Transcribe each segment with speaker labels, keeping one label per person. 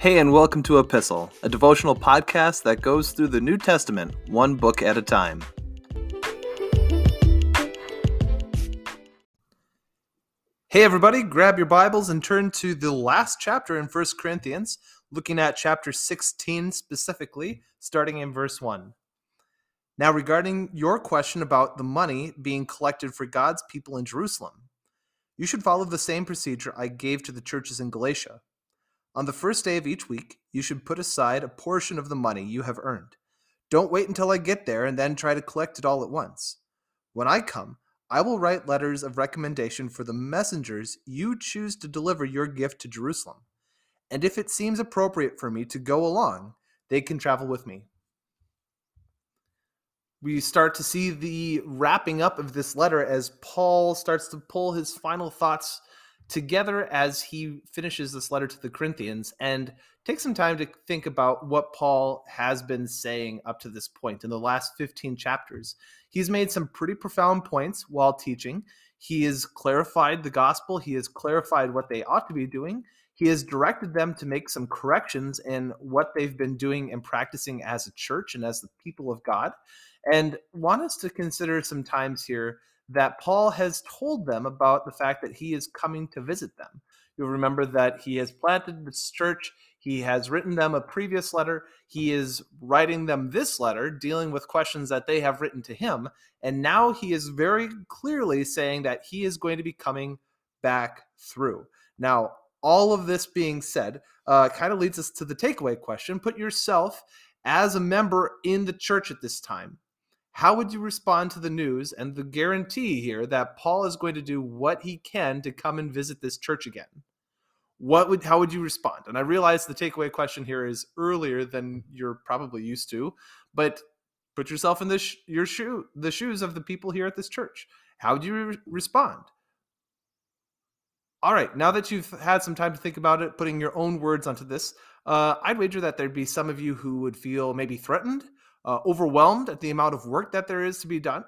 Speaker 1: Hey, and welcome to Epistle, a devotional podcast that goes through the New Testament one book at a time. Hey, everybody, grab your Bibles and turn to the last chapter in 1 Corinthians, looking at chapter 16 specifically, starting in verse 1. Now, regarding your question about the money being collected for God's people in Jerusalem, you should follow the same procedure I gave to the churches in Galatia. On the first day of each week, you should put aside a portion of the money you have earned. Don't wait until I get there and then try to collect it all at once. When I come, I will write letters of recommendation for the messengers you choose to deliver your gift to Jerusalem. And if it seems appropriate for me to go along, they can travel with me. We start to see the wrapping up of this letter as Paul starts to pull his final thoughts together as he finishes this letter to the Corinthians and take some time to think about what Paul has been saying up to this point in the last 15 chapters. He's made some pretty profound points while teaching. He has clarified the gospel, he has clarified what they ought to be doing. He has directed them to make some corrections in what they've been doing and practicing as a church and as the people of God. And want us to consider some times here that Paul has told them about the fact that he is coming to visit them. You'll remember that he has planted this church. He has written them a previous letter. He is writing them this letter, dealing with questions that they have written to him. And now he is very clearly saying that he is going to be coming back through. Now, all of this being said, uh, kind of leads us to the takeaway question. Put yourself as a member in the church at this time. How would you respond to the news and the guarantee here that Paul is going to do what he can to come and visit this church again? What would how would you respond? And I realize the takeaway question here is earlier than you're probably used to, but put yourself in the sh- your shoe the shoes of the people here at this church. How would you re- respond? All right, now that you've had some time to think about it, putting your own words onto this, uh, I'd wager that there'd be some of you who would feel maybe threatened uh, overwhelmed at the amount of work that there is to be done,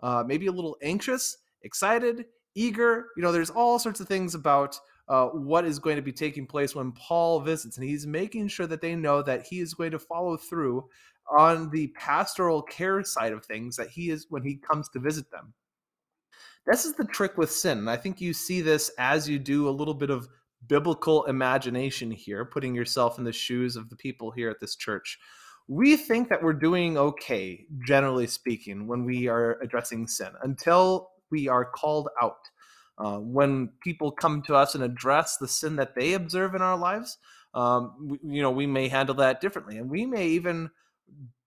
Speaker 1: uh, maybe a little anxious, excited, eager. You know, there's all sorts of things about uh, what is going to be taking place when Paul visits, and he's making sure that they know that he is going to follow through on the pastoral care side of things that he is when he comes to visit them. This is the trick with sin. And I think you see this as you do a little bit of biblical imagination here, putting yourself in the shoes of the people here at this church we think that we're doing okay, generally speaking, when we are addressing sin until we are called out. Uh, when people come to us and address the sin that they observe in our lives, um, we, you know, we may handle that differently, and we may even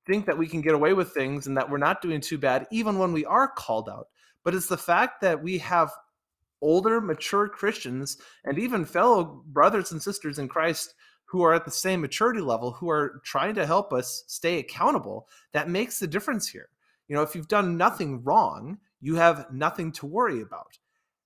Speaker 1: think that we can get away with things and that we're not doing too bad, even when we are called out. But it's the fact that we have older, mature Christians and even fellow brothers and sisters in Christ who are at the same maturity level who are trying to help us stay accountable that makes the difference here. You know if you've done nothing wrong you have nothing to worry about.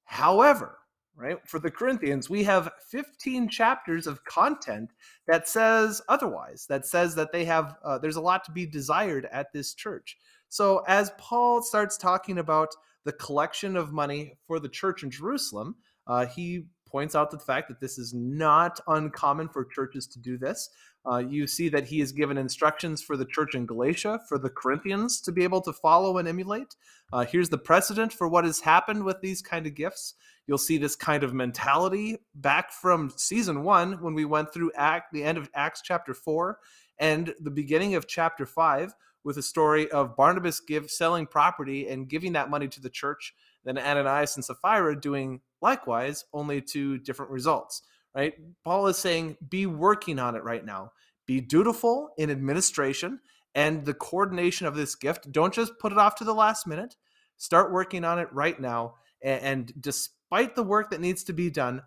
Speaker 1: However right for the corinthians we have 15 chapters of content that says otherwise that says that they have uh, there's a lot to be desired at this church. So as paul starts talking about the collection of money for the church in jerusalem uh, he points out the fact that this is not uncommon for churches to do this. Uh, you see that he has given instructions for the church in Galatia, for the Corinthians to be able to follow and emulate. Uh, here's the precedent for what has happened with these kind of gifts. You'll see this kind of mentality back from season one when we went through Act, the end of Acts chapter four, and the beginning of chapter five with a story of Barnabas give selling property and giving that money to the church then Ananias and Sapphira doing likewise, only to different results, right? Paul is saying, be working on it right now. Be dutiful in administration and the coordination of this gift. Don't just put it off to the last minute. Start working on it right now. And, despite the work that needs to be done,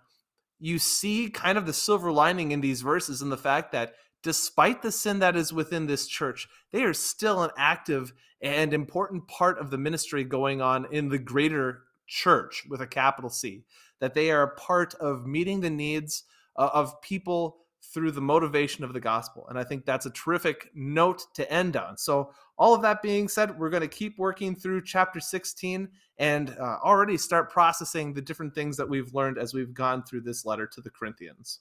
Speaker 1: you see kind of the silver lining in these verses and the fact that despite the sin that is within this church, they are still an active and important part of the ministry going on in the greater church with a capital C. That they are a part of meeting the needs uh, of people through the motivation of the gospel. And I think that's a terrific note to end on. So, all of that being said, we're going to keep working through chapter 16 and uh, already start processing the different things that we've learned as we've gone through this letter to the Corinthians.